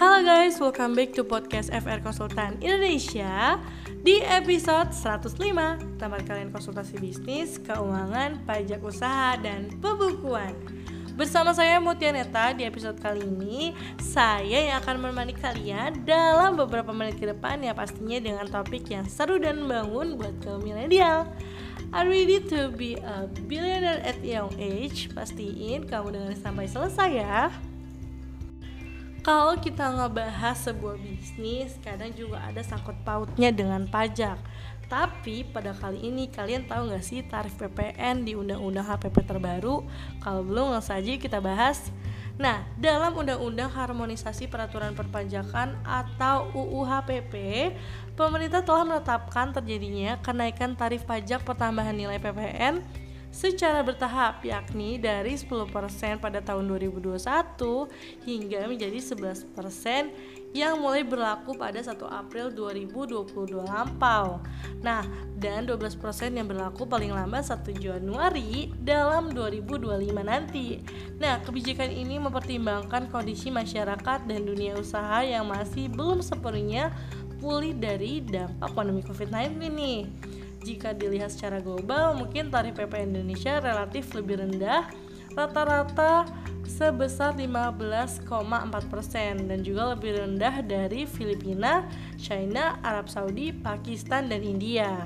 Halo guys, welcome back to podcast FR Konsultan Indonesia. Di episode 105 Tempat kalian konsultasi bisnis, keuangan, pajak usaha, dan pembukuan. Bersama saya Mutianeta di episode kali ini Saya yang akan menemani kalian dalam beberapa menit ke depan Ya pastinya dengan topik yang seru dan bangun buat kaum milenial. Are ready to be a billionaire at young age? Pastiin kamu dengerin sampai selesai ya kalau kita ngebahas sebuah bisnis, kadang juga ada sangkut pautnya dengan pajak. Tapi pada kali ini kalian tahu nggak sih tarif PPN di Undang-Undang HPP terbaru? Kalau belum langsung saja kita bahas. Nah, dalam Undang-Undang Harmonisasi Peraturan Perpajakan atau UU HPP, pemerintah telah menetapkan terjadinya kenaikan tarif pajak pertambahan nilai PPN secara bertahap yakni dari 10% pada tahun 2021 hingga menjadi 11% yang mulai berlaku pada 1 April 2022 lampau. Nah, dan 12% yang berlaku paling lambat 1 Januari dalam 2025 nanti. Nah, kebijakan ini mempertimbangkan kondisi masyarakat dan dunia usaha yang masih belum sepenuhnya pulih dari dampak pandemi COVID-19 nih jika dilihat secara global mungkin tarif PPN Indonesia relatif lebih rendah rata-rata sebesar 15,4% dan juga lebih rendah dari Filipina, China, Arab Saudi, Pakistan, dan India.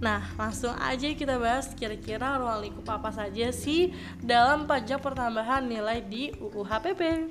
Nah, langsung aja kita bahas kira-kira ruang lingkup apa saja sih dalam pajak pertambahan nilai di UU HPP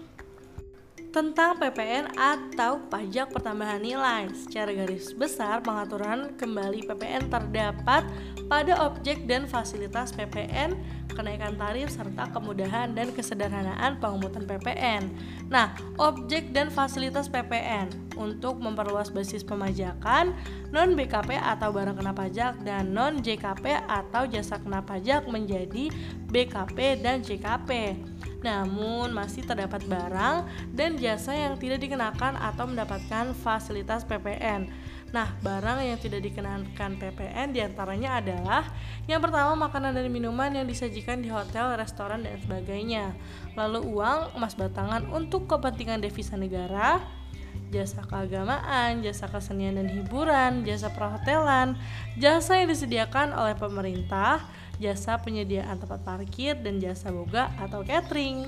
tentang PPN atau pajak pertambahan nilai. Secara garis besar, pengaturan kembali PPN terdapat pada objek dan fasilitas PPN, kenaikan tarif serta kemudahan dan kesederhanaan pengemutan PPN. Nah, objek dan fasilitas PPN untuk memperluas basis pemajakan non BKP atau barang kena pajak dan non JKP atau jasa kena pajak menjadi BKP dan JKP namun masih terdapat barang dan jasa yang tidak dikenakan atau mendapatkan fasilitas PPN. Nah, barang yang tidak dikenakan PPN di antaranya adalah yang pertama makanan dan minuman yang disajikan di hotel, restoran, dan sebagainya. Lalu uang, emas batangan untuk kepentingan devisa negara, jasa keagamaan, jasa kesenian dan hiburan, jasa perhotelan, jasa yang disediakan oleh pemerintah, jasa penyediaan tempat parkir, dan jasa boga atau catering.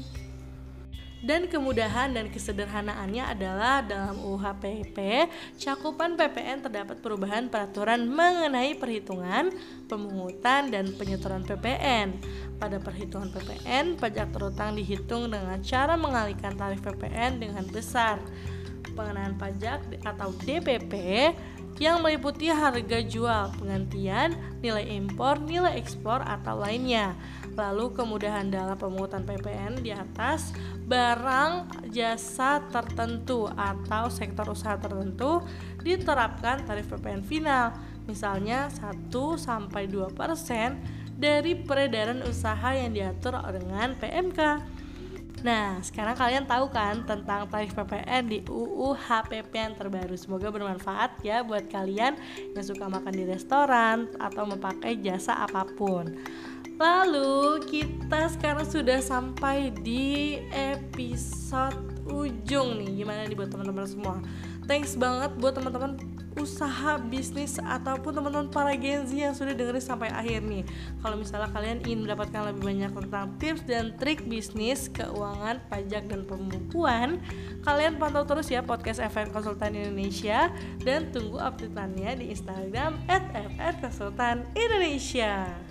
Dan kemudahan dan kesederhanaannya adalah dalam UHPP, cakupan PPN terdapat perubahan peraturan mengenai perhitungan, pemungutan, dan penyetoran PPN. Pada perhitungan PPN, pajak terutang dihitung dengan cara mengalihkan tarif PPN dengan besar. Pengenaan pajak atau DPP yang meliputi harga jual, penggantian, nilai impor, nilai ekspor atau lainnya. Lalu kemudahan dalam pemungutan PPN di atas barang jasa tertentu atau sektor usaha tertentu diterapkan tarif PPN final. Misalnya 1 sampai 2% dari peredaran usaha yang diatur dengan PMK. Nah, sekarang kalian tahu kan tentang tarif PPN di UU HPP yang terbaru. Semoga bermanfaat ya buat kalian yang suka makan di restoran atau memakai jasa apa pun. Lalu kita sekarang sudah sampai di episode ujung nih. Gimana nih buat teman-teman semua? Thanks banget buat teman-teman usaha bisnis ataupun teman-teman para genzi yang sudah dengerin sampai akhir nih. Kalau misalnya kalian ingin mendapatkan lebih banyak tentang tips dan trik bisnis keuangan pajak dan pembukuan kalian pantau terus ya podcast FR Konsultan Indonesia. Dan tunggu update-annya di Instagram @frkonsultan Indonesia